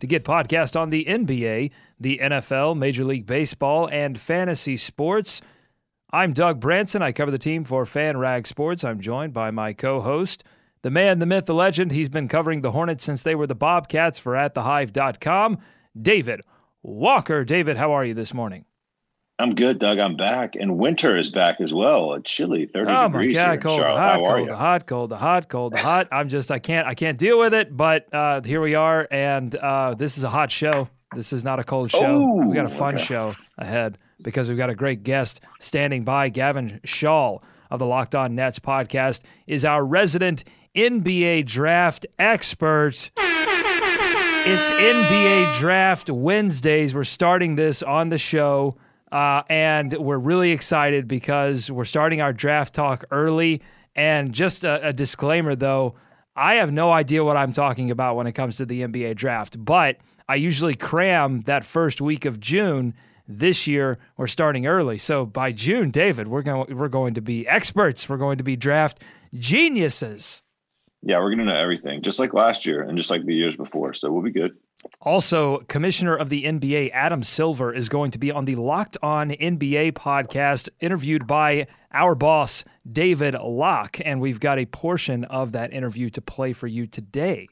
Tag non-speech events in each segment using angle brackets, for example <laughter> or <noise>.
to get podcast on the NBA, the NFL, Major League Baseball, and fantasy sports. I'm Doug Branson. I cover the team for FanRag Sports. I'm joined by my co-host, the man, the myth, the legend. He's been covering the Hornets since they were the Bobcats for AtTheHive.com, David Walker. David, how are you this morning? I'm good, Doug. I'm back, and winter is back as well. It's chilly, 30 oh degrees my god, cold, hot, cold, you? the hot, cold, the hot, cold, the hot. I'm just, I can't, I can't deal with it. But uh, here we are, and uh, this is a hot show. This is not a cold show. Oh, we got a fun okay. show ahead because we've got a great guest standing by. Gavin Shaw of the Locked On Nets podcast is our resident NBA draft expert. It's NBA Draft Wednesdays. We're starting this on the show, uh, and we're really excited because we're starting our draft talk early. And just a, a disclaimer, though, I have no idea what I'm talking about when it comes to the NBA draft, but I usually cram that first week of June. This year, we're starting early, so by June, David, we're going we're going to be experts. We're going to be draft geniuses. Yeah, we're going to know everything, just like last year and just like the years before. So we'll be good. Also, Commissioner of the NBA Adam Silver is going to be on the Locked On NBA podcast, interviewed by our boss, David Locke. And we've got a portion of that interview to play for you today.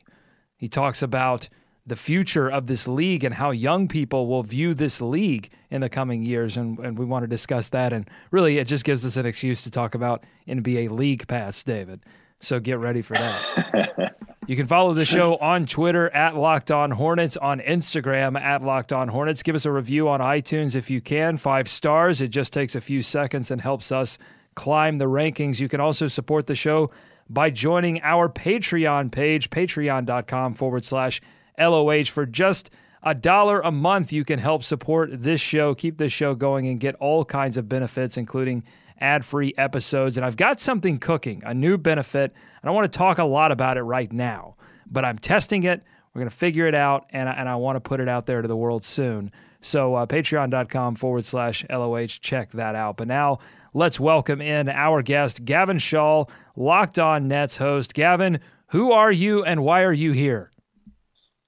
He talks about the future of this league and how young people will view this league in the coming years. And, and we want to discuss that. And really, it just gives us an excuse to talk about NBA League Pass, David. So get ready for that. <laughs> You can follow the show on Twitter at Locked On Hornets, on Instagram at Locked On Hornets. Give us a review on iTunes if you can. Five stars. It just takes a few seconds and helps us climb the rankings. You can also support the show by joining our Patreon page, patreon.com forward slash LOH. For just a dollar a month, you can help support this show, keep this show going, and get all kinds of benefits, including ad free episodes. And I've got something cooking, a new benefit. I don't want to talk a lot about it right now, but I'm testing it. We're going to figure it out, and I, and I want to put it out there to the world soon. So, uh, patreon.com forward slash LOH, check that out. But now, let's welcome in our guest, Gavin Shaw, Locked On Nets host. Gavin, who are you and why are you here?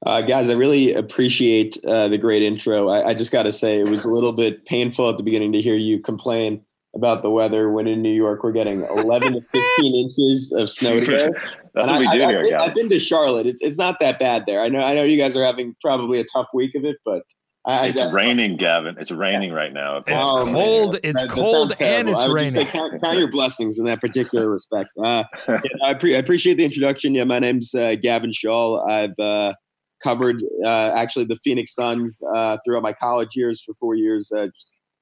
Uh, guys, I really appreciate uh, the great intro. I, I just got to say, it was a little bit painful at the beginning to hear you complain about the weather when in New York we're getting 11 to 15 <laughs> inches of snow today. That's And what we I, do I, here, I've, been, Gavin. I've been to Charlotte. It's it's not that bad there. I know I know you guys are having probably a tough week of it, but I, It's I, raining, Gavin. It's raining right now. It's Oh, man. cold. It's That- that cold sounds and it's I would just say raining. count, count your blessings in that particular respect. Uh, yeah, I, pre- I appreciate the introduction. Yeah, my name's uh, Gavin Shaw. I've uh, covered uh, actually the Phoenix Suns uh, throughout my college years for four years, uh,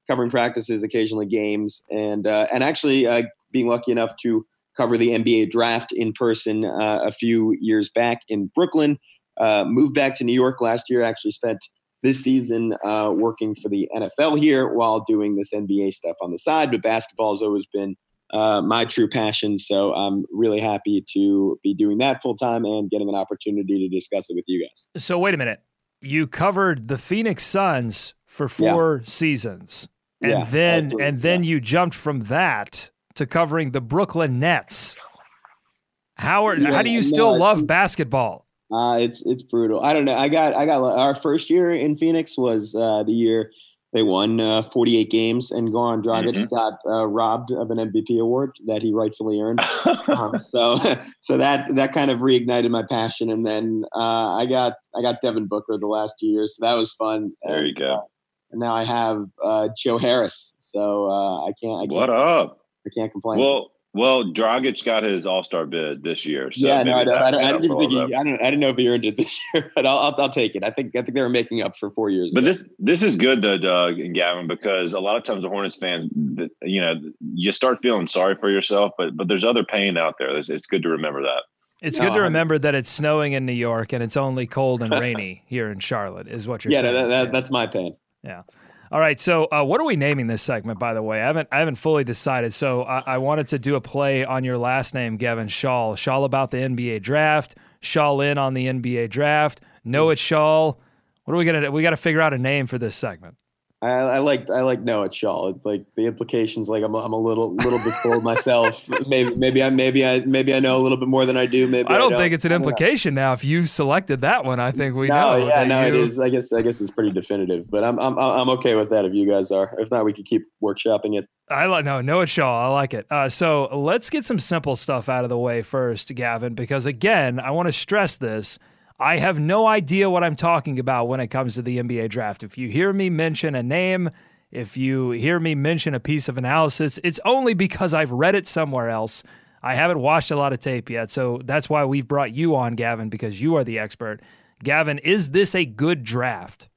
covering practices, occasionally games, and uh, and actually uh, being lucky enough to cover the NBA draft in person uh, a few years back in Brooklyn. Moved back to New York last year. Actually spent this season working for the NFL here while doing this NBA stuff on the side. But basketball has always been uh, my true passion. So I'm really happy to be doing that full time and getting an opportunity to discuss it with you guys. So, wait a minute. You covered the Phoenix Suns for four seasons. And Yeah, then absolutely, and then yeah. you jumped from that to covering the Brooklyn Nets. How are Yeah, how do you no, still love basketball? Uh, it's it's brutal. I don't know. I got I got our first year in Phoenix was uh, the year they won uh, 48 games, and Goran Dragic Mhm. got uh, robbed of an MVP award that he rightfully earned. <laughs> um, so <laughs> so that that kind of reignited my passion, and then uh, I got I got Devin Booker the last two years, so that was fun. there you go. and now I have uh, Joe Harris, so uh, I can't I can't What up? I can't complain. Well, well, Dragic got his All Star bid this year. So yeah, no, I, don't- I, don't- I didn't think he. I don't I didn't know if he earned it <laughs> this year, but I'll, I'll I'll take it. I think I think they were making up for four years. But ago. this this is good though, Doug and Gavin, because a lot of times the Hornets fans, th- you know, you start feeling sorry for yourself, but but there's other pain out there. It's, it's good to remember that. It's No, good to remember that it's snowing in New York and it's only cold and rainy <laughs> here in Charlotte, is what you're yeah, no, saying. that, that, that's my pain. Yeah. All right, so uh, what are we naming this segment? By the way, I haven't I haven't fully decided. So I, I wanted to do a play on your last name, Gavin Shaw. Shaw about the NBA draft. Shaw in on the NBA draft. Know it, Shaw. What are we gonna? We got to figure out a name for this segment. I, I like I like It Shaw. It's like the implications. Like I'm, I'm a little little bit full <laughs> myself. maybe maybe I maybe I maybe I know a little bit more than I do. Maybe I don't, I think it's an implication now. If you selected that one, I think we no, know. Yeah, no, you, it is. I guess I guess it's pretty definitive. But I'm I'm I'm okay with that if you guys are. If not, we could keep workshopping it. I like no Know It Shaw. I like it. Uh, so let's get some simple stuff out of the way first, Gavin, because again, I want to stress this. I have no idea what I'm talking about when it comes to the NBA draft. If you hear me mention a name if you hear me mention a piece of analysis, it's only because I've read it somewhere else. I haven't watched a lot of tape yet, so that's why we've brought you on, Gavin, because you are the expert. Gavin, is this a good draft?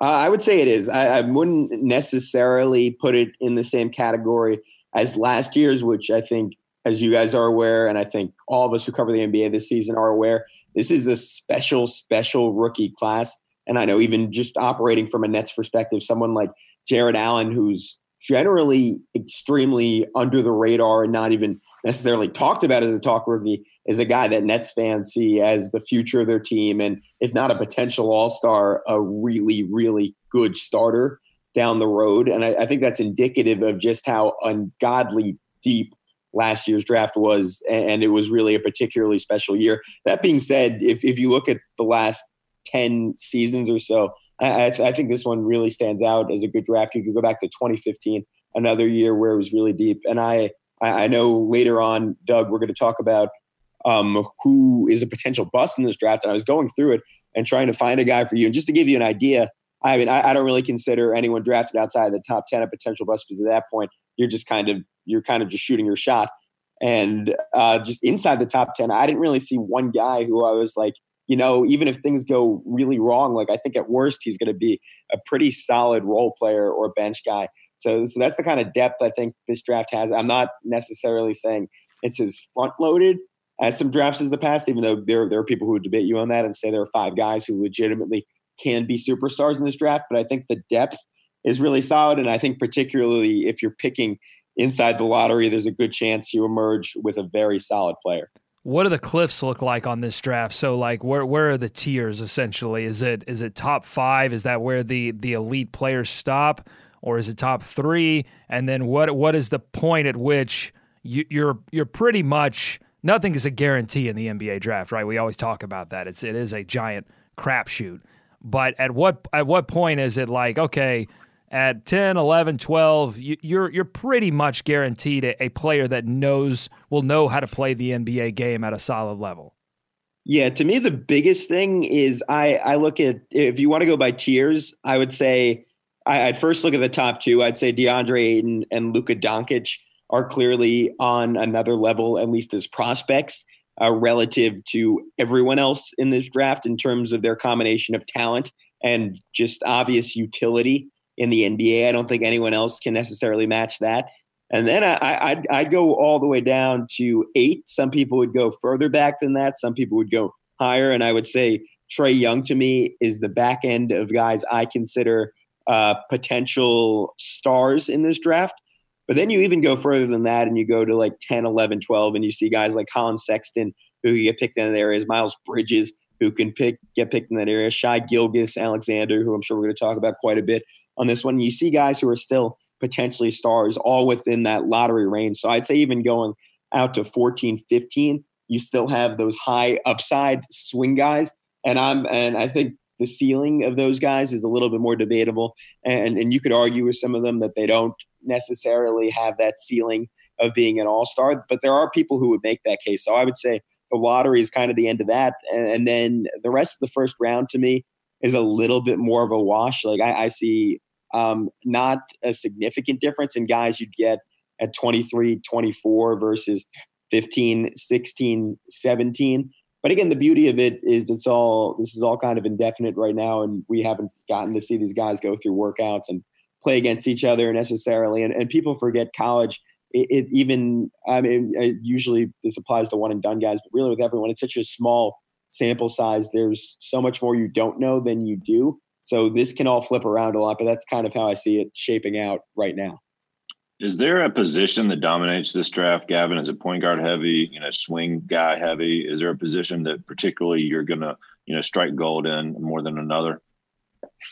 Uh, I would say it is. I, I, wouldn't necessarily put it in the same category as last year's, which I think, as you guys are aware, and I think all of us who cover the NBA this season are aware, this is a special, special rookie class. And I know even just operating from a Nets perspective, someone like Jarrett Allen, who's generally extremely under the radar and not even necessarily talked about as a talk rookie, is a guy that Nets fans see as the future of their team. And if not a potential all star, a really, really good starter down the road. And I, I, think that's indicative of just how ungodly deep last year's draft was. And it was really a particularly special year. That being said, if, if you look at the last 10 seasons or so, I, I, th- I, think this one really stands out as a good draft. You could go back to 2015, another year where it was really deep. And I, I know later on, Doug, we're going to talk about um, who is a potential bust in this draft. And I was going through it and trying to find a guy for you. And just to give you an idea, I mean, I, I don't really consider anyone drafted outside of the top 10 a potential bust because at that point, you're just kind of, you're kind of just shooting your shot. And uh, just inside the top 10, I didn't really see one guy who I was like, you know, even if things go really wrong, like I think at worst he's going to be a pretty solid role player or bench guy. So, so that's the kind of depth I think this draft has. I'm not necessarily saying it's as front loaded as some drafts as the past, even though there, there are people who would debate you on that and say there are five guys who legitimately can be superstars in this draft. But I think the depth is really solid. And I think particularly if you're picking inside the lottery, there's a good chance you emerge with a very solid player what do the cliffs look like on this draft? So like where where are the tiers essentially? Is it is it top five? Is that where the the elite players stop? Or is it top three? And then what what is the point at which you, you're you're pretty much nothing is a guarantee in the NBA draft, right? We always talk about that. It's it is a giant crapshoot. But at what at what point is it like, okay, at 10, 11, 12, you're you're pretty much guaranteed a, player that knows will know how to play the NBA game at a solid level. Yeah, to me the biggest thing is I I look at if you want to go by tiers, I would say I, would first look at the top two. I'd say DeAndre Ayton and Luka Doncic are clearly on another level, at least as prospects, uh, relative to everyone else in this draft in terms of their combination of talent and just obvious utility in the NBA. I don't think anyone else can necessarily match that. And then I, would I'd go all the way down to eight. Some people would go further back than that. Some people would go higher. And I would say Trae Young to me is the back end of guys I consider uh, potential stars in this draft. But then you even go further than that and you go to like 10, 11, 12, and you see guys like Collin Sexton, who you get picked in there, is Miles Bridges, who can pick get picked in that area. Shai Gilgeous-Alexander, who I'm sure we're going to talk about quite a bit on this one. You see guys who are still potentially stars, all within that lottery range. So I'd say even going out to 14, 15, you still have those high upside swing guys. And I'm and I think the ceiling of those guys is a little bit more debatable. And and you could argue with some of them that they don't necessarily have that ceiling of being an all-star. But there are people who would make that case. So I would say the lottery is kind of the end of that. And, and, then the rest of the first round to me is a little bit more of a wash. Like I, I see um, not a significant difference in guys you'd get at 23, 24 versus 15, 16, 17. But again, the beauty of it is it's all this is all kind of indefinite right now, and we haven't gotten to see these guys go through workouts and play against each other necessarily. And, and people forget college it, it even I mean usually this applies to one and done guys, but really with everyone, it's such a small sample size. There's so much more you don't know than you do. So this can all flip around a lot, but that's kind of how I see it shaping out right now. Is there a position that dominates this draft, Gavin? Is it point guard heavy, you know, swing guy heavy? Is there a position that particularly you're to, you know, strike gold in more than another?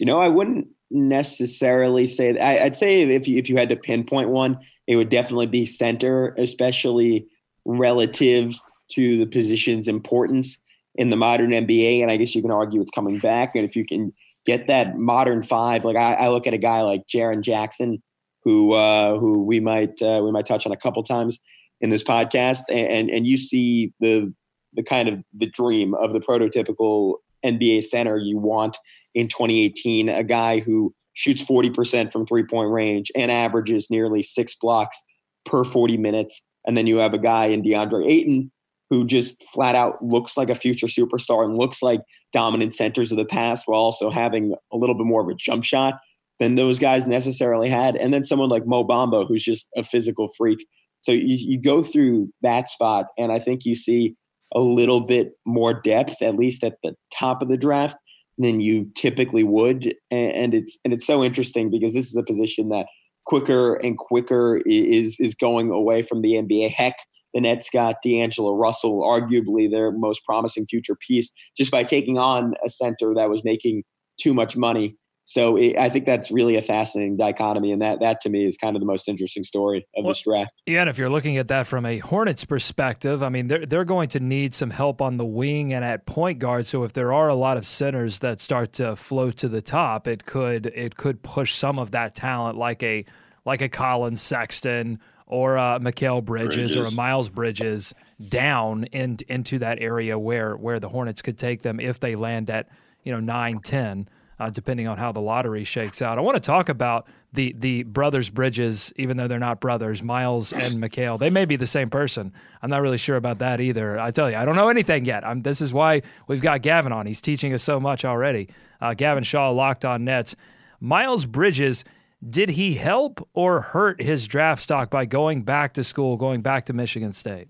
You know, I wouldn't necessarily say that. I, would say if you, if you had to pinpoint one, it would definitely be center, especially relative to the position's importance in the modern NBA. And I guess you can argue it's coming back. And if you can get that modern five, like I, I look at a guy like Jaren Jackson, who uh, who we might uh, we might touch on a couple times in this podcast, and and you see the the kind of the dream of the prototypical NBA center you want in 2018, a guy who shoots 40% from three point range and averages nearly six blocks per 40 minutes. And then you have a guy in DeAndre Ayton who just flat out looks like a future superstar and looks like dominant centers of the past while also having a little bit more of a jump shot than those guys necessarily had. And then someone like Mo Bamba, who's just a physical freak. So you, you go through that spot, and I think you see a little bit more depth, at least at the top of the draft, than you typically would. And, it's and it's so interesting because this is a position that quicker and quicker is is going away from the NBA. Heck, the Nets got D'Angelo Russell, arguably their most promising future piece, just by taking on a center that was making too much money so it, I think that's really a fascinating dichotomy, and that that to me is kind of the most interesting story of well, this draft. Yeah, and if you're looking at that from a Hornets perspective, I mean they're they're going to need some help on the wing and at point guard. So if there are a lot of centers that start to float to the top, it could it could push some of that talent, like a like a Collin Sexton or uh, a Mikal Bridges, Bridges, or a Miles Bridges, down in, into that area where where the Hornets could take them if they land at you know nine ten uh, depending on how the lottery shakes out. I want to talk about the the brothers Bridges, even though they're not brothers, Miles and Mikal. They may be the same person. I'm not really sure about that either. I tell you, I don't know anything yet. I'm, this is why we've got Gavin on. He's teaching us so much already. Uh, Gavin Shaw, locked on Nets. Miles Bridges. Did he help or hurt his draft stock by going back to school, going back to Michigan State?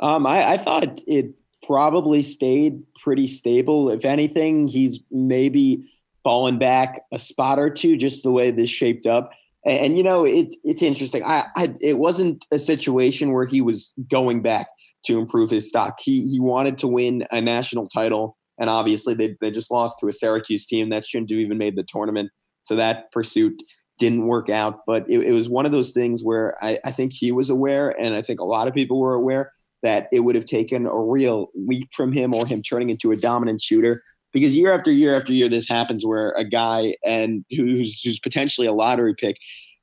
Um, I, I thought it probably stayed pretty stable. If anything, he's maybe fallen back a spot or two, just the way this shaped up. And, and you know, it, it's interesting. I, I, it wasn't a situation where he was going back to improve his stock. He he wanted to win a national title, and obviously they they just lost to a Syracuse team that shouldn't have even made the tournament. So that pursuit didn't work out. But it, it was one of those things where I, I think he was aware, and I think a lot of people were aware that it would have taken a real leap from him or him turning into a dominant shooter. Because year after year after year, this happens where a guy and who's, who's potentially a lottery pick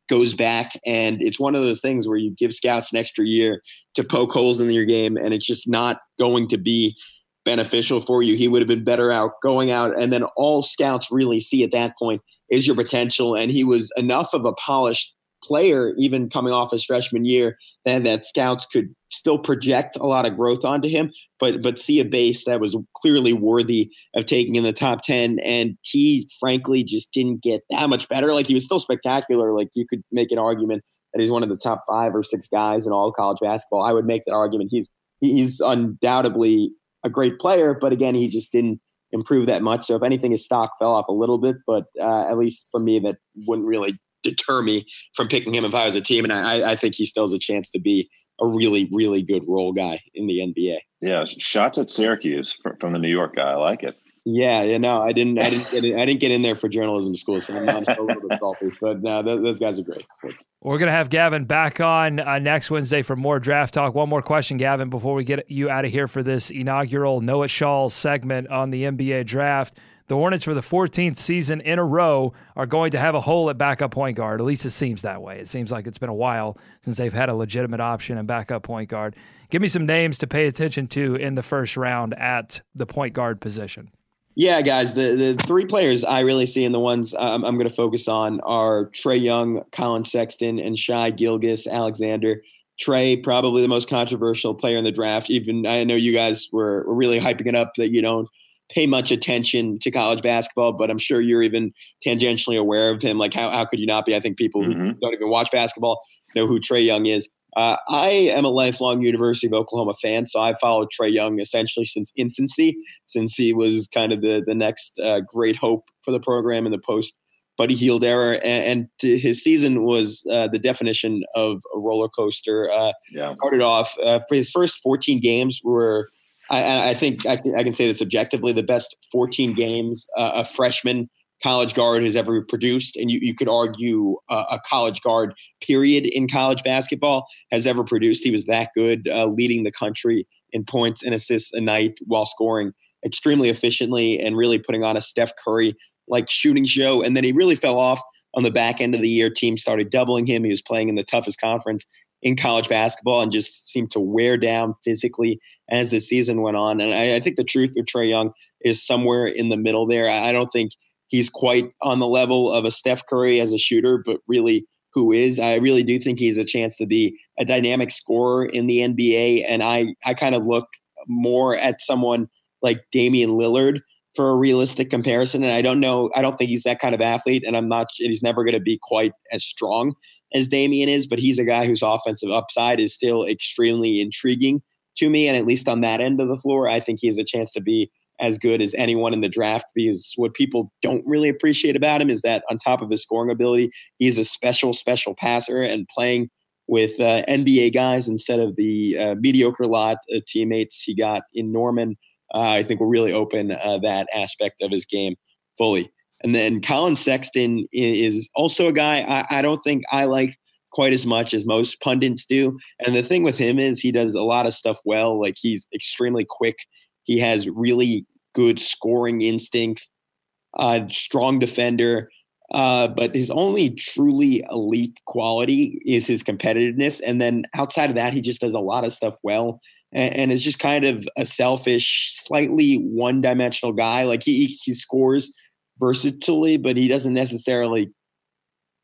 goes back, and it's one of those things where you give scouts an extra year to poke holes in your game, and it's just not going to be beneficial for you. He would have been better out going out, and then all scouts really see at that point is your potential, and he was enough of a polished player, even coming off his freshman year, and that scouts could still project a lot of growth onto him, but but see a base that was clearly worthy of taking in the top ten. And he, frankly, just didn't get that much better. Like he was still spectacular. Like you could make an argument that he's one of the top five or six guys in all college basketball. I would make that argument. He's he's undoubtedly a great player, but again, he just didn't improve that much. So if anything, his stock fell off a little bit, but uh, at least for me, that wouldn't really deter me from picking him if I was a team. And I, I think he still has a chance to be a really, really good role guy in the NBA. Yeah, shots at Syracuse from the New York guy. I like it. Yeah, yeah, no, I didn't, I didn't get, in, I didn't get in there for journalism school, so I'm, I'm still a little bit salty. But no, those, those guys are great. We're gonna have Gavin back on uh, next Wednesday for more draft talk. One more question, Gavin, before we get you out of here for this inaugural Know It Shaw segment on the NBA draft. The Hornets, for the 14th season in a row, are going to have a hole at backup point guard. At least it seems that way. It seems like it's been a while since they've had a legitimate option and backup point guard. Give me some names to pay attention to in the first round at the point guard position. Yeah, guys, the, the three players I really see and the ones um, I'm going to focus on are Trae Young, Collin Sexton, and Shai Gilgeous-Alexander. Trae, probably the most controversial player in the draft. Even I know you guys were, were really hyping it up that you don't pay much attention to college basketball, but I'm sure you're even tangentially aware of him. Like, how, how could you not be? I think people mm-hmm. who don't even watch basketball know who Trae Young is. Uh, I am a lifelong University of Oklahoma fan, so I followed Trae Young essentially since infancy, since he was kind of the the next uh, great hope for the program in the post Buddy Hield era, and, and his season was uh, the definition of a roller coaster. Uh, yeah. Started off uh, his first 14 games were, I, I think I can, I can, say this objectively, the best 14 games uh, a freshman college guard has ever produced, and you, you could argue uh, a college guard period in college basketball has ever produced. He was that good, uh, leading the country in points and assists a night while scoring extremely efficiently and really putting on a Steph Curry like shooting show. And then he really fell off on the back end of the year. Team started doubling him. He was playing in the toughest conference in college basketball and just seemed to wear down physically as the season went on. And I, I think the truth with Trae Young is somewhere in the middle there. I, I don't think he's quite on the level of a Steph Curry as a shooter, but really who is. I really do think he's a chance to be a dynamic scorer in the NBA. And I, I kind of look more at someone like Damian Lillard for a realistic comparison. And I don't know, I don't think he's that kind of athlete, and I'm not, he's never going to be quite as strong as Damian is, but he's a guy whose offensive upside is still extremely intriguing to me. And at least on that end of the floor, I think he has a chance to be as good as anyone in the draft because what people don't really appreciate about him is that on top of his scoring ability, he's a special, special passer and playing with uh, NBA guys instead of the uh, mediocre lot of teammates he got in Norman uh, I think will really open uh, that aspect of his game fully. And then Collin Sexton is also a guy I, I, don't think I like quite as much as most pundits do. And the thing with him is he does a lot of stuff well. Like he's extremely quick. He has really good scoring instincts, uh, strong defender. Uh, but his only truly elite quality is his competitiveness. And then outside of that, he just does a lot of stuff well and, and is just kind of a selfish, slightly one dimensional guy. Like he, he scores versatilely, but he doesn't necessarily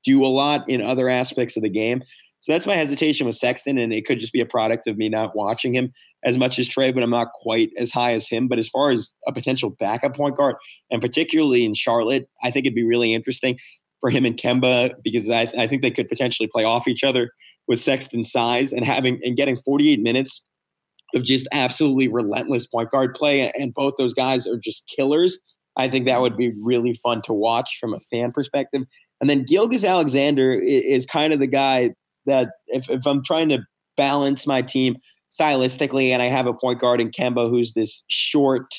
do a lot in other aspects of the game. So that's my hesitation with Sexton, and it could just be a product of me not watching him as much as Trae, but I'm not quite as high as him. But as far as a potential backup point guard, and particularly in Charlotte, I think it'd be really interesting for him and Kemba because I, I think they could potentially play off each other with Sexton's size and having and getting 48 minutes of just absolutely relentless point guard play, and both those guys are just killers. I think that would be really fun to watch from a fan perspective. And then Gilgeous-Alexander is kind of the guy that if, if I'm trying to balance my team stylistically, and I have a point guard in Kemba who's this short,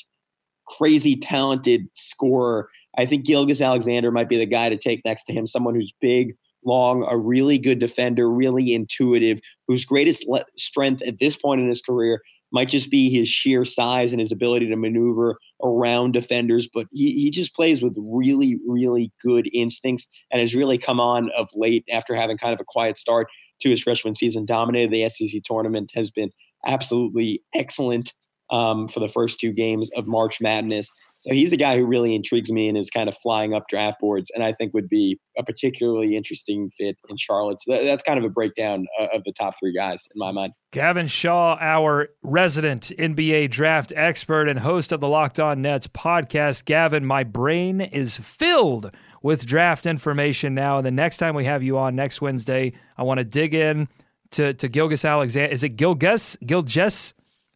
crazy talented scorer, I think Gilgeous-Alexander might be the guy to take next to him, someone who's big, long, a really good defender, really intuitive, whose greatest le- strength at this point in his career might just be his sheer size and his ability to maneuver around defenders. But he, he just plays with really, really good instincts and has really come on of late after having kind of a quiet start to his freshman season, dominated the SEC tournament, has been absolutely excellent um, for the first two games of March Madness. So he's a guy who really intrigues me and is kind of flying up draft boards, and I think would be a particularly interesting fit in Charlotte. So that, that's kind of a breakdown uh, of the top three guys in my mind. Gavin Shaw, our resident NBA draft expert and host of the Locked On Nets podcast. Gavin, my brain is filled with draft information now. And the next time we have you on next Wednesday, I want to dig in to, to Gilgeous-Alexander. Is it Gilgis? Gilgis?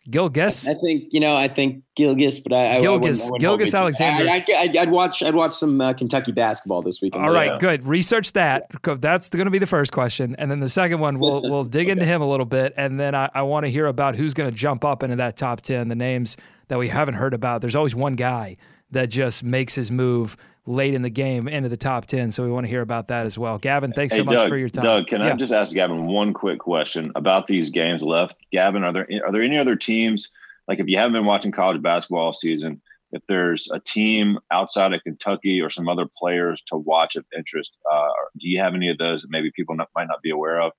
Gilgis. I think you know. I think Gilgis, but I, Gilgis, I Gilgeous-Alexander. I, would watch. I'd watch some uh, Kentucky basketball this weekend. All right, yeah. good. Research that. That's going to be the first question, and then the second one we'll <laughs> we'll dig okay. into him a little bit, and then I, I want to hear about who's going to jump up into that top ten. The names that we haven't heard about. There's always one guy that just makes his move late in the game into the top 10. So we want to hear about that as well. Gavin, thanks hey, so much for your time. Doug, can yeah. I just ask Gavin one quick question about these games left? Gavin, are there are there any other teams like if you haven't been watching college basketball all season, if there's a team outside of Kentucky or some other players to watch of interest, uh, do you have any of those that maybe people not, might not be aware of?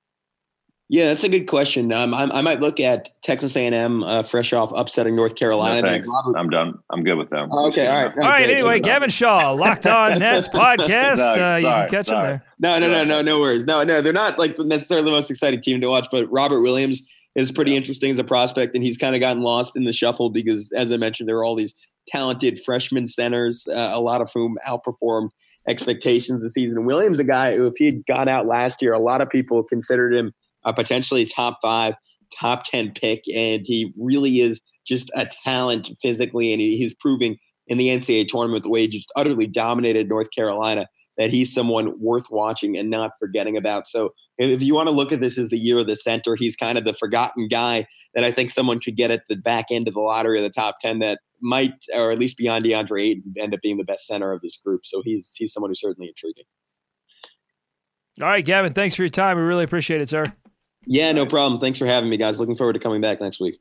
Yeah, that's a good question. Um, I, I, might look at Texas A&M, uh, fresh off upsetting North Carolina. No, thanks. Robert- I'm done. I'm good with them. Oh, okay, all right. All right. Anyway, Gavin Shaw, Locked On <laughs> Nets podcast. no, uh, sorry, you can catch sorry. them there. No, no, no, no, no worries. No, no, they're not like necessarily the most exciting team to watch, but Robert Williams is pretty yeah. interesting as a prospect, and he's kind of gotten lost in the shuffle because, as I mentioned, there are all these talented freshman centers, uh, a lot of whom outperformed expectations this season. Williams, a guy who, if he had gone out last year, a lot of people considered him a potentially top five, top 10 pick. And he really is just a talent physically, and he, he's proving in the NCAA tournament, the way he just utterly dominated North Carolina, that he's someone worth watching and not forgetting about. So if you want to look at this as the year of the center, he's kind of the forgotten guy that I think someone could get at the back end of the lottery of the top 10 that might, or at least beyond DeAndre Ayton, end up being the best center of this group. So he's, he's someone who's certainly intriguing. All right, Gavin, thanks for your time. We really appreciate it, sir. Yeah, no problem. Thanks for having me, guys. Looking forward to coming back next week.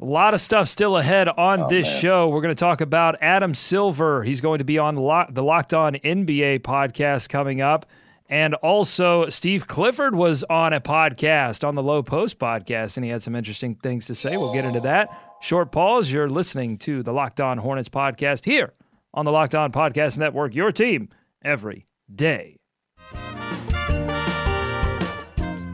A lot of stuff still ahead on Oh, this man. show. We're going to talk about Adam Silver. He's going to be on the, Lock- the Locked On NBA podcast coming up. And also, Steve Clifford was on a podcast, on the Low Post podcast, and he had some interesting things to say. We'll get into that. Short pause. You're listening to the Locked On Hornets podcast here on the Locked On Podcast Network, your team every day.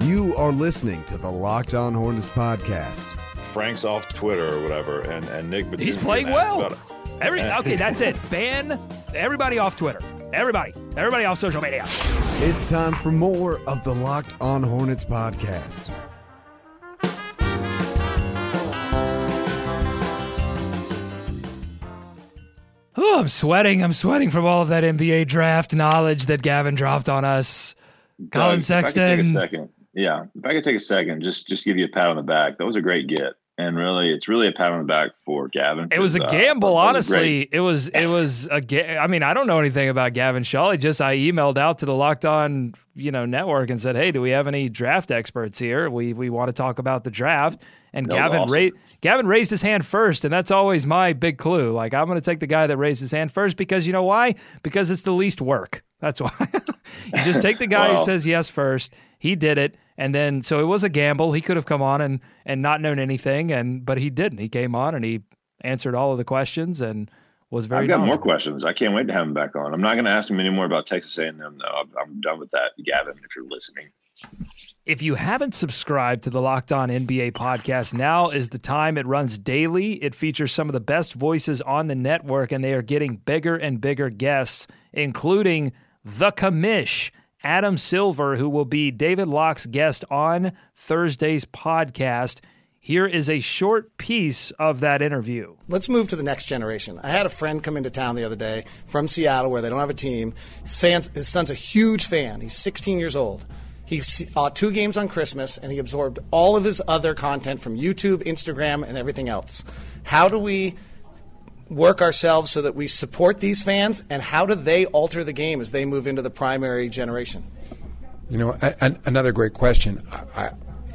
You are listening to the Locked On Hornets podcast. Frank's off Twitter or whatever, and, and Nick Batum He's playing well. Every <laughs> okay, that's it. Ban everybody off Twitter. Everybody, everybody off social media. It's time for more of the Locked On Hornets podcast. Oh, I'm sweating. I'm sweating from all of that NBA draft knowledge that Gavin dropped on us. Collin Doug, If I could take a Sexton. Yeah. If I could take a second, just just give you a pat on the back. That was a great get, and really, it's really a pat on the back for Gavin. It was a uh, gamble, was great- honestly. It was it was a ga- I mean, I don't know anything about Gavin Shaw. I just I emailed out to the Locked On, you know, network and said, "Hey, do we have any draft experts here? We we want to talk about the draft." And That Gavin awesome. ra- Gavin raised his hand first, and that's always my big clue. Like I'm going to take the guy that raised his hand first because you know why? Because it's the least work. That's why. <laughs> you just take the guy who says yes first. He did it, and then so it was a gamble. He could have come on and and not known anything, and but he didn't. He came on and he answered all of the questions and was very. I've got more questions. I can't wait to have him back on. I'm not going to ask him any more about Texas A&M though. I'm, I'm done with that, Gavin. If you're listening, If you haven't subscribed to the Locked On NBA podcast, now is the time. It runs daily. It features some of the best voices on the network, and they are getting bigger and bigger guests, including the commish, Adam Silver, who will be David Locke's guest on Thursday's podcast. Here is a short piece of that interview. Let's move to the next generation. I had a friend come into town the other day from Seattle where they don't have a team. His, fans, his son's a huge fan. He's 16 years old. He saw two games on Christmas and he absorbed all of his other content from YouTube, Instagram, and everything else. How do we work ourselves so that we support these fans and how do they alter the game as they move into the primary generation? You know, a, an, another great question. I,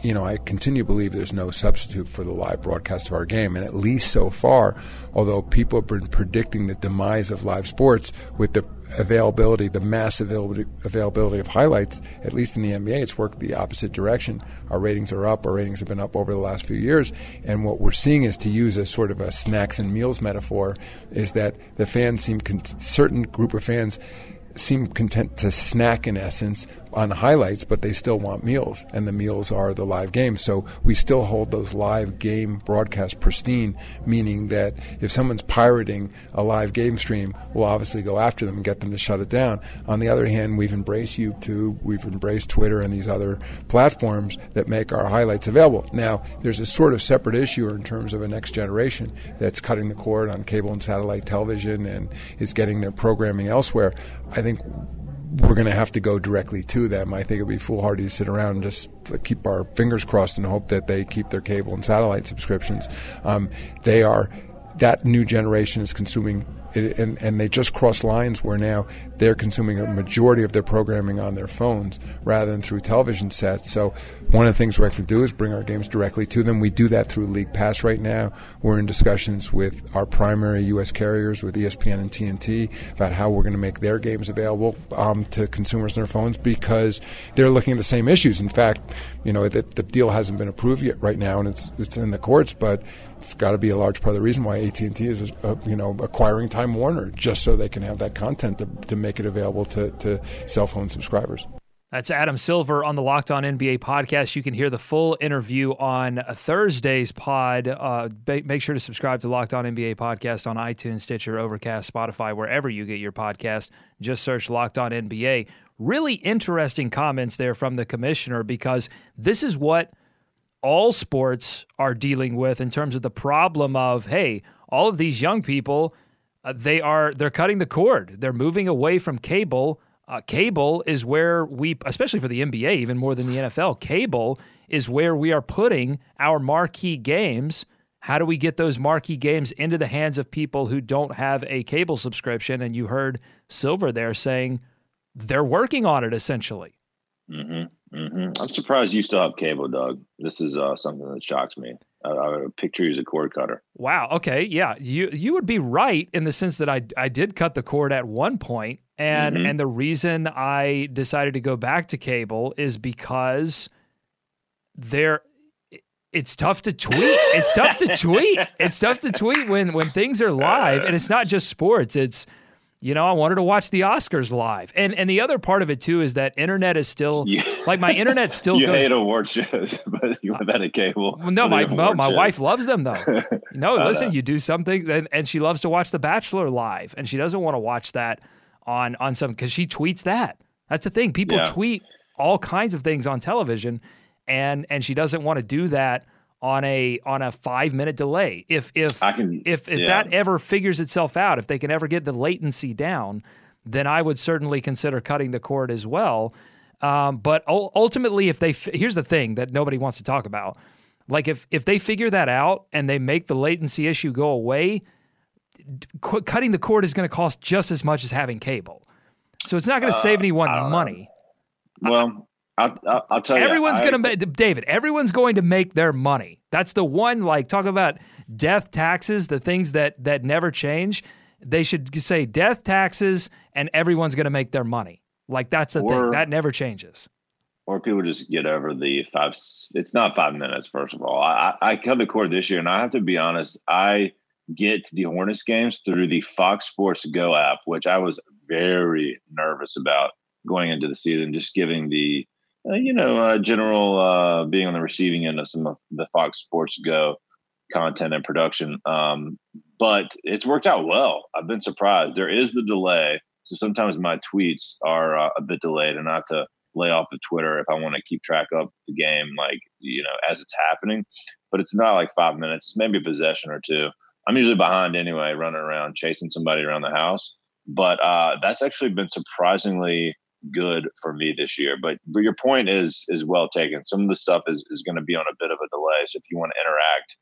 you know, I continue to believe there's no substitute for the live broadcast of our game, and at least so far, although people have been predicting the demise of live sports with the availability, the mass availability, of highlights, at least in the NBA, it's worked the opposite direction. Our ratings are up. Our ratings have been up over the last few years, and what we're seeing is to use a sort of a snacks and meals metaphor, is that the fans seem con- certain group of fans seem content to snack in essence on highlights, but they still want meals, and the meals are the live games. So we still hold those live game broadcasts pristine, meaning that if someone's pirating a live game stream, we'll obviously go after them and get them to shut it down. On the other hand, we've embraced YouTube, we've embraced Twitter and these other platforms that make our highlights available. Now, there's a sort of separate issue in terms of a next generation that's cutting the cord on cable and satellite television and is getting their programming elsewhere. I think we're going to have to go directly to them. I think it'd be foolhardy to sit around and just keep our fingers crossed and hope that they keep their cable and satellite subscriptions. Um, they are that new generation is consuming. It, and, and they just cross lines where now they're consuming a majority of their programming on their phones rather than through television sets. So one of the things we have to do is bring our games directly to them. We do that through League Pass right now. We're in discussions with our primary U.S. carriers, with ESPN and TNT, about how we're going to make their games available um, to consumers on their phones because they're looking at the same issues. In fact, you know the, the deal hasn't been approved yet right now, and it's it's in the courts, but it's got to be a large part of the reason why AT&T is, uh, you know, acquiring Time Warner just so they can have that content to, to make it available to, to cell phone subscribers. That's Adam Silver on the Locked On NBA podcast. You can hear the full interview on Thursday's pod. Uh, ba- make sure to subscribe to Locked On NBA podcast on iTunes, Stitcher, Overcast, Spotify, wherever you get your podcast. Just search Locked On NBA. Really interesting comments there from the commissioner because this is what all sports are dealing with in terms of the problem of hey, all of these young people uh, they are they're cutting the cord. They're moving away from cable. Uh, cable is where we, especially for the NBA, even more than the NFL. Cable is where we are putting our marquee games. How do we get those marquee games into the hands of people who don't have a cable subscription? And you heard Silver there saying they're working on it essentially. Mm-hmm, mm-hmm. I'm surprised you still have cable, Doug. This is uh, something that shocks me. I, would picture you as a cord cutter. Wow. Okay. Yeah. You you would be right in the sense that I I did cut the cord at one point, and Mhm. and the reason I decided to go back to cable is because there. It's tough to tweet. It's tough to tweet. It's tough to tweet when when things are live, and it's not just sports. It's you know I wanted to watch the Oscars live, and and the other part of it too is that internet is still You- like my internet <laughs> still you goes hate award shows, <laughs> but you have had a cable. well, no, my no, my shows. wife loves them though. <laughs> No, listen, know. you do something, and, and she loves to watch The Bachelor live, and she doesn't want to watch that on on some because she tweets that. That's the thing. People Yeah. tweet all kinds of things on television, and and she doesn't want to do that on a on a five minute delay. If if can- if if yeah. that ever figures itself out, if they can ever get the latency down, then I would certainly consider cutting the cord as well. Um, but ultimately, if they f- here's the thing that nobody wants to talk about, like if if they figure that out and they make the latency issue go away, cu- cutting the cord is going to cost just as much as having cable. So it's not going to save anyone money. Well, I'll, I'll, I'll tell you. Everyone's going to make David. Everyone's going to make their money. That's the one. Like talk about death taxes, the things that that never change. They should say death taxes, and everyone's going to make their money. Like that's the thing that never changes. or people just get over the five. It's not five minutes. First of all, I, I cut the cord this year, and I have to be honest. I get to the Hornets games through the Fox Sports Go app, which I was very nervous about going into the season, just giving the uh, you know uh, general uh, being on the receiving end of some of the Fox Sports Go content and production. Um, but it's worked out well. I've been surprised. There is the delay, so sometimes my tweets are uh, a bit delayed, and I have to lay off of Twitter if I want to keep track of the game, like you know, as it's happening. But it's not like five minutes, maybe a possession or two. I'm usually behind anyway, running around chasing somebody around the house. But uh, that's actually been surprisingly good for me this year. But but your point is is well taken. Some of the stuff is is going to be on a bit of a delay. So if you want to interact,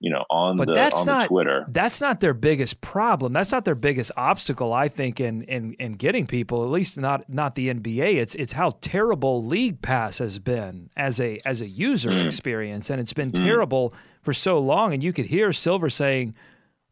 you know, on But the that's on not the Twitter, That's not their biggest problem. That's not their biggest obstacle. I think in in in getting people, at least not not the NBA. It's it's how terrible League Pass has been as a as a user Mm. experience, and it's been terrible for so long. And you could hear Silver saying.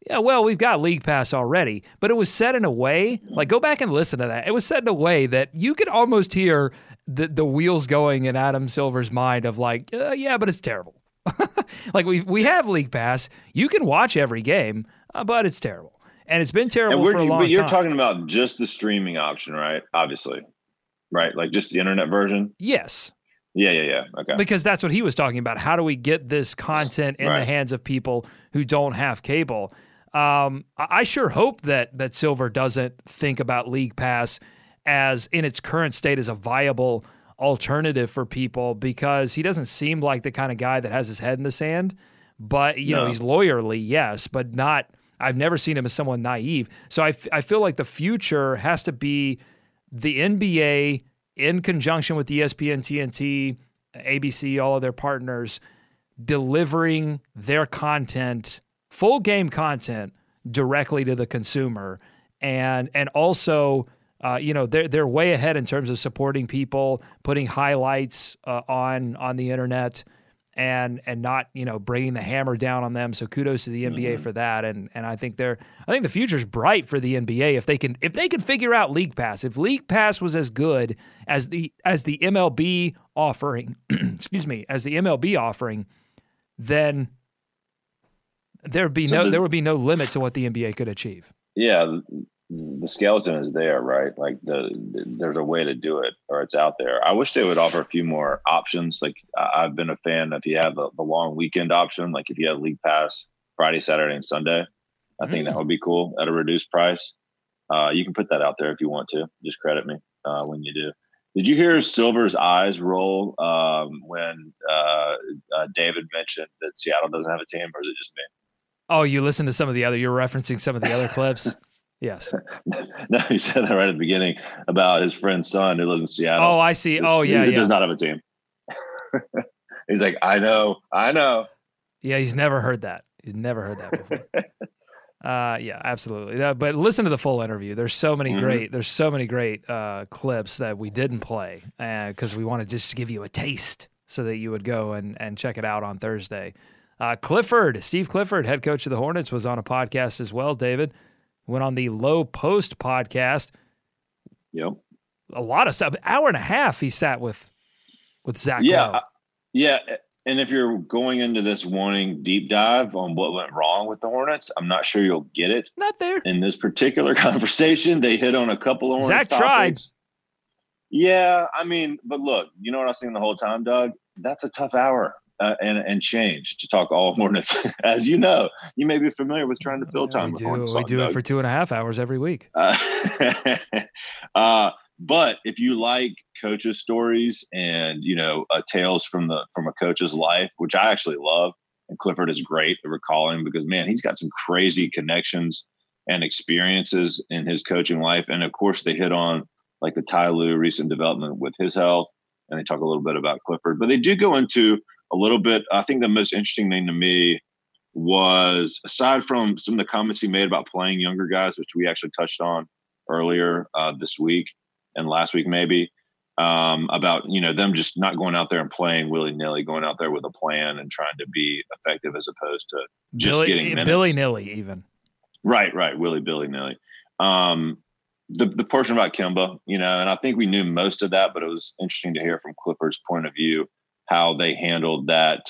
Yeah, well, we've got League Pass already, but it was said in a way, like go back and listen to that. It was said in a way that you could almost hear the the wheels going in Adam Silver's mind of like, uh, yeah, but it's terrible. <laughs> like we we have League Pass, you can watch every game, uh, but it's terrible, and it's been terrible for a long time. but you're time. talking about just the streaming option, right? Obviously, right? Like just the internet version. yes, Yeah, yeah, yeah. Okay. because that's what he was talking about. How do we get this content in the hands of people who don't have cable? Um, I sure hope that that Silver doesn't think about League Pass as in its current state as a viable alternative for people because he doesn't seem like the kind of guy that has his head in the sand. But you know, he's lawyerly, yes, but not. I've never seen him as someone naive. So I, f- I feel like the future has to be the NBA in conjunction with ESPN, TNT, ABC, all of their partners, delivering their content, full game content, directly to the consumer, and and also. Uh, you know they're they're way ahead in terms of supporting people, putting highlights uh, on on the internet, and and not you know bringing the hammer down on them. So kudos to the NBA for that, and and I think they're I think the future's bright for the NBA if they can if they can figure out League Pass. If League Pass was as good as the as the MLB offering, <clears throat> excuse me, as the MLB offering, then there'd be So no there would be no limit to what the NBA could achieve. yeah, the- skeleton is there, right? Like the, the there's a way to do it, or it's out there. I wish they would offer a few more options. Like I've been a fan if you have the, the long weekend option, like if you have League Pass Friday, Saturday, and Sunday. I think that would be cool at a reduced price. Uh, you can put that out there if you want to. Just credit me uh, when you do. Did you hear Silver's eyes roll um, when uh, uh, David mentioned that Seattle doesn't have a team, or is it just me? Oh, you listen to some of the other. You're referencing some of the other clips. <laughs> Yes. no, he said that right at the beginning about his friend's son who lives in Seattle. Oh, I see. Oh, yeah, He yeah. does not have a team. <laughs> he's like, I know, I know. Yeah, he's never heard that. He's never heard that before. <laughs> uh, yeah, absolutely. Uh, but listen to the full interview. There's so many Mhm. great. There's so many great uh, clips that we didn't play because we wanted just to give you a taste so that you would go and and check it out on Thursday. Uh, Clifford, Steve Clifford, head coach of the Hornets, was on a podcast as well. David went on the Lowe Post podcast. Yep. A lot of stuff. Hour and a half he sat with with Zach. Yeah. Lowe. Yeah. And if you're going into this wanting deep dive on what went wrong with the Hornets, I'm not sure you'll get it. Not there. In this particular <laughs> conversation, they hit on a couple of Zach Hornets tried. topics. Yeah, I mean, but look, you know what I was thinking the whole time, Doug? That's a tough hour uh, and and change to talk all <laughs> Hornets. As you know, you may be familiar with trying to fill time we with do. We do it for two and a half hours every week. Uh, <laughs> uh, but if you like coaches' stories and you know uh, tales from the from a coach's life, which I actually love, and Clifford is great at recalling because man, he's got some crazy connections and experiences in his coaching life, and of course they hit on like the Ty Lue recent development with his health, and they talk a little bit about Clifford, but they do go into a little bit. I think the most interesting thing to me was aside from some of the comments he made about playing younger guys, which we actually touched on earlier uh, this week and last week maybe um, about you know them just not going out there and playing willy nilly, going out there with a plan and trying to be effective as opposed to just Billy, getting minutes. Billy Nilly even. Right, right, willy billy nilly. Um, the the portion about Kemba, you know, and I think we knew most of that, but it was interesting to hear from Clippers' point of view how they handled that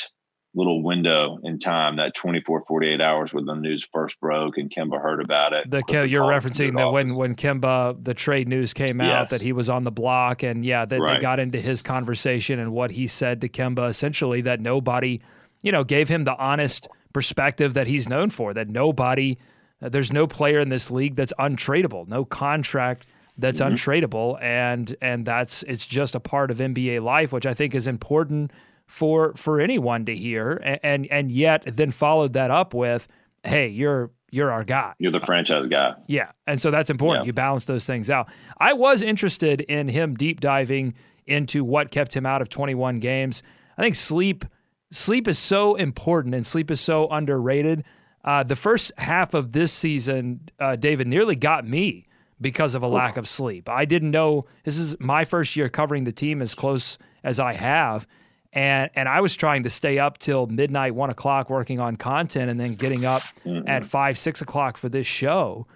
little window in time, that 24, 48 hours when the news first broke and Kemba heard about it. The Clifford you're called him to referencing that when office. when Kemba the trade news came out Yes. that he was on the block and yeah that they got into his conversation and what he said to Kemba essentially that nobody you know gave him the honest perspective that he's known for that nobody uh, there's no player in this league that's untradeable no contract that's Mm-hmm. untradeable and and that's it's just a part of NBA life which I think is important for for anyone to hear and and, and yet then followed that up with hey you're you're our guy You're the franchise guy. yeah. And so that's important. Yeah. You balance those things out. I was interested in him deep diving into what kept him out of 21 games. I think sleep sleep is so important and sleep is so underrated. Uh, the first half of this season, uh, David nearly got me because of a lack of sleep. I didn't know this is my first year covering the team as close as I have. And, and I was trying to stay up till midnight, one o'clock, working on content, and then getting up at five, six o'clock for this show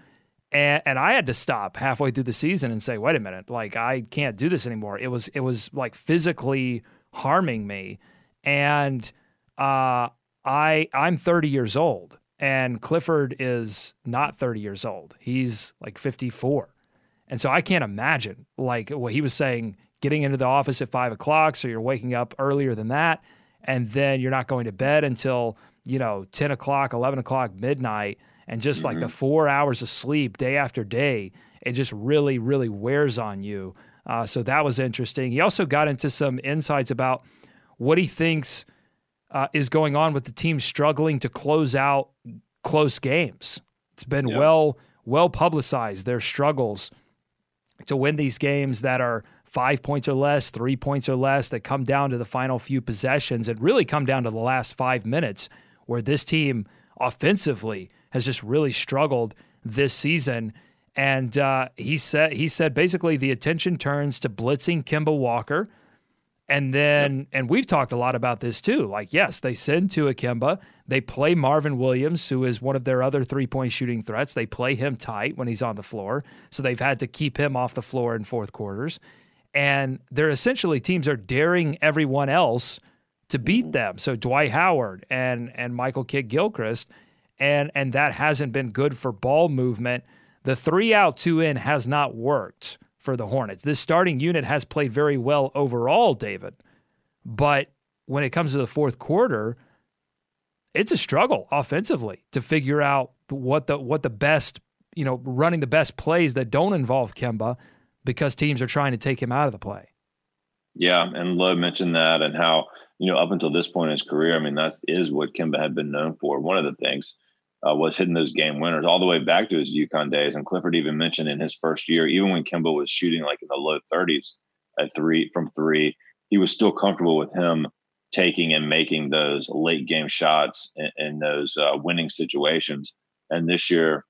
and and I had to stop halfway through the season and say, wait a minute, like I can't do this anymore. It was it was like physically harming me, and uh, I I'm 30 years old, and Clifford is not 30 years old. He's like 54, and so I can't imagine like what he was saying, getting into the office at five o'clock, so you're waking up earlier than that, and then you're not going to bed until you know 10 o'clock, 11 o'clock, midnight and just like the four hours of sleep day after day, it just really, really wears on you. Uh, so that was interesting. He also got into some insights about what he thinks uh, is going on with the team struggling to close out close games. It's been Yeah. well well publicized their struggles to win these games that are five points or less, three points or less, that come down to the final few possessions and really come down to the last five minutes, where this team offensively has just really struggled this season. And uh, he said he said basically the attention turns to blitzing Kemba Walker. And then, and we've talked a lot about this too. Like, yes, they send to Akimba. They play Marvin Williams, who is one of their other three point shooting threats. They play him tight when he's on the floor. So they've had to keep him off the floor in fourth quarters. And they're essentially teams are daring everyone else to beat mm-hmm. them. So Dwight Howard and and Michael Kidd Gilchrist. And and that hasn't been good for ball movement. The three out, two in has not worked for the Hornets. This starting unit has played very well overall, David. But when it comes to the fourth quarter, it's a struggle offensively to figure out what the what the best, you know, running the best plays that don't involve Kemba because teams are trying to take him out of the play. Yeah, and Lowe mentioned that and how you know up until this point in his career, I mean that is what Kemba had been known for. One of the things, uh, was hitting those game winners all the way back to his UConn days. And Clifford even mentioned in his first year, even when Kemba was shooting like in the low 30s at three from three, he was still comfortable with him taking and making those late game shots in, in those uh, winning situations. And this year,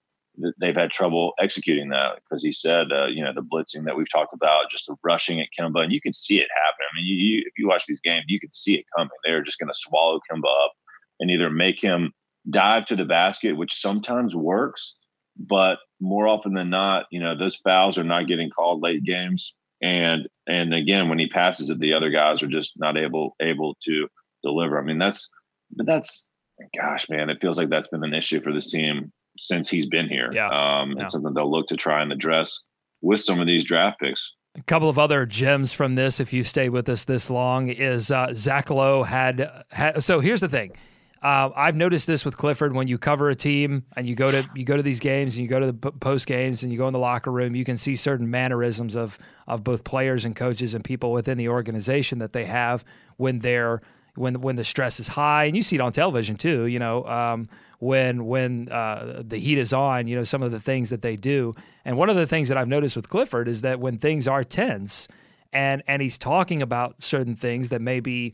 they've had trouble executing that because he said, uh, you know, the blitzing that we've talked about, just the rushing at Kemba, and you can see it happen. I mean, you, you, if you watch these games, you can see it coming. They're just going to swallow Kemba up and either make him dive to the basket, which sometimes works, but more often than not, you know, those fouls are not getting called late games. And and again, when he passes it, the other guys are just not able able to deliver. I mean, that's but that's gosh, man, it feels like that's been an issue for this team since he's been here. Yeah. Um, yeah. It's something they'll look to try and address with some of these draft picks. A couple of other gems from this, if you stay with us this long, is uh, Zach Lowe had, had. So here's the thing. Uh, I've noticed this with Clifford when you cover a team and you go to you go to these games and you go to the post games and you go in the locker room, you can see certain mannerisms of of both players and coaches and people within the organization that they have when they're when when the stress is high, and you see it on television too. You know, um, when when uh, the heat is on, you know some of the things that they do. And one of the things that I've noticed with Clifford is that when things are tense, and and he's talking about certain things that may be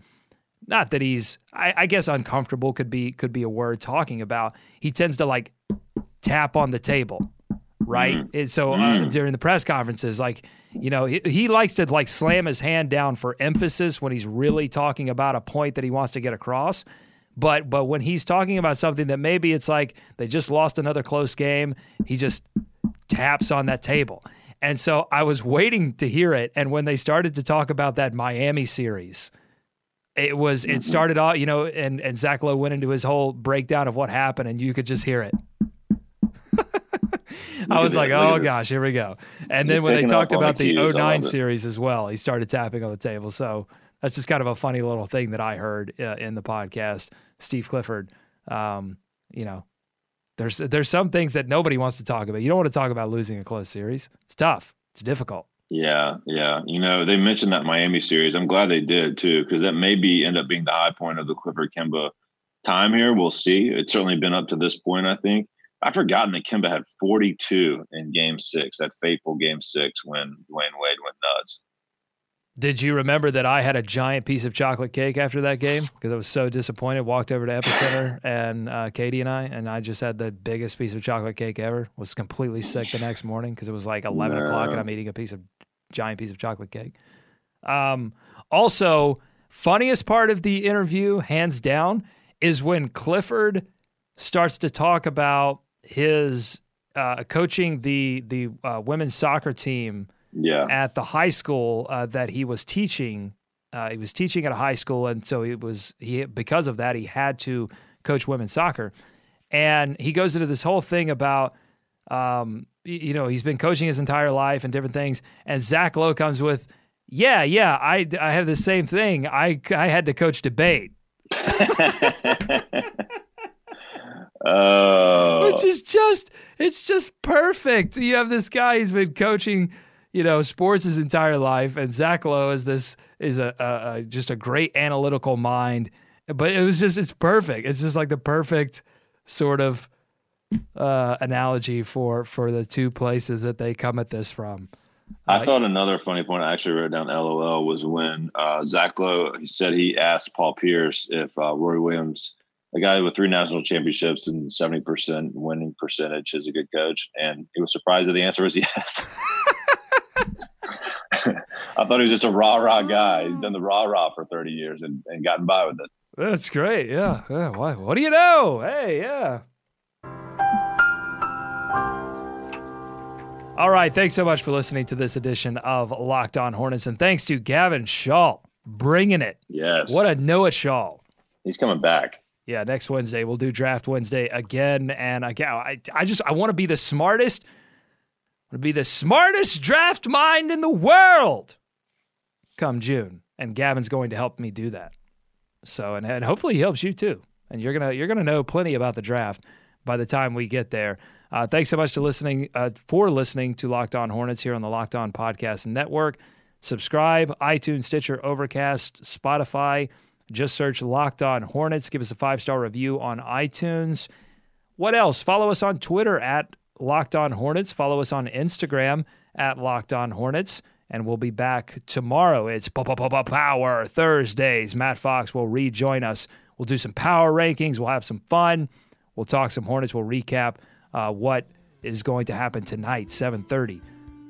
not that he's I, I guess uncomfortable could be could be a word talking about. He tends to like tap on the table right? Mm. So uh, mm. during the press conferences, like you know, he, he likes to like slam his hand down for emphasis when he's really talking about a point that he wants to get across. But but when he's talking about something that maybe it's like they just lost another close game, he just taps on that table. And so I was waiting to hear it. And when they started to talk about that Miami series, it was it started off, you know, and and Zach Lowe went into his whole breakdown of what happened, and you could just hear it. <laughs> I was like, oh gosh, here we go. And then when they talked about the, the 09 series as well, he started tapping on the table. So that's just kind of a funny little thing that I heard uh, in the podcast. Steve Clifford, um, you know, there's there's some things that nobody wants to talk about. You don't want to talk about losing a close series. It's tough. It's difficult. Yeah, yeah. You know, they mentioned that Miami series. I'm glad they did too, because that maybe end up being the high point of the Clifford Kemba time here. We'll see. It's certainly been up to this point, I think. I've forgotten that Kemba had 42 in game six, that fateful game six when Dwyane Wade went nuts. Did you remember that I had a giant piece of chocolate cake after that game because I was so disappointed? Walked over to Epicenter and uh, Katie and I, and I just had the biggest piece of chocolate cake ever. Was completely sick the next morning because it was like 11 no. o'clock and I'm eating a piece of giant piece of chocolate cake. Um, also, funniest part of the interview, hands down, is when Clifford starts to talk about his uh, coaching the the uh, women's soccer team yeah. at the high school uh, that he was teaching. Uh, he was teaching at a high school, and so it was he because of that he had to coach women's soccer, and he goes into this whole thing about. Um, you know, he's been coaching his entire life and different things. And Zach Lowe comes with, yeah, yeah, I, I have the same thing. I, I had to coach debate. Oh. Which is just it's just perfect. You have this guy he's been coaching, you know, sports his entire life, and Zach Lowe is this is a, a, a just a great analytical mind. But it was just it's perfect. It's just like the perfect sort of uh, analogy for for the two places that they come at this from. I uh, thought another funny point I actually wrote down LOL was when uh, Zach Lowe he said he asked Paul Pierce if uh, Roy Williams a guy with three national championships and 70% winning percentage is a good coach. And he was surprised that the answer was <laughs> yes. <laughs> I thought he was just a rah rah guy. He's done the rah rah for 30 years and, and gotten by with it. That's great. Yeah. yeah. Why, what do you know? Hey, yeah. All right. Thanks so much for listening to this edition of Locked On Hornets. And thanks to Gavin Shaw bringing it. Yes. What a Know It Shaw. He's coming back yeah, next Wednesday we'll do Draft Wednesday again and again. I, I just I want to be the smartest, I want to be the smartest draft mind in the world come June, and Gavin's going to help me do that. So and, and hopefully he helps you too, and you're gonna you're gonna know plenty about the draft by the time we get there. Uh, thanks so much to listening uh, for listening to Locked On Hornets here on the Locked On Podcast Network. Subscribe, iTunes, Stitcher, Overcast, Spotify. Just search Locked On Hornets. Give us a five star review on iTunes. what else? Follow us on Twitter at Locked On Hornets. Follow us on Instagram at Locked On Hornets. And we'll be back tomorrow. It's Power Thursdays. Matt Fox will rejoin us. We'll do some power rankings. We'll have some fun. We'll talk some Hornets. We'll recap uh, what is going to happen tonight, 7:30.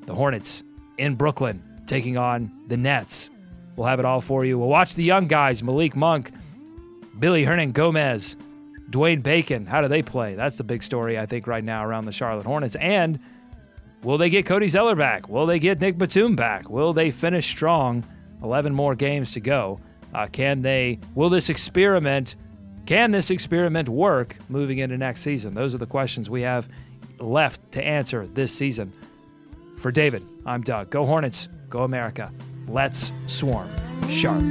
The Hornets in Brooklyn taking on the Nets. We'll have it all for you. We'll watch the young guys, Malik Monk, Billy Hernangomez, Dwayne Bacon. How do they play? That's the big story, I think, right now around the Charlotte Hornets. And will they get Cody Zeller back? Will they get Nick Batum back? Will they finish strong? 11 more games to go. Uh, can they, will this experiment, can this experiment work moving into next season? Those are the questions we have left to answer this season. For David, I'm Doug. Go Hornets. Go America. Let's swarm. Sharp.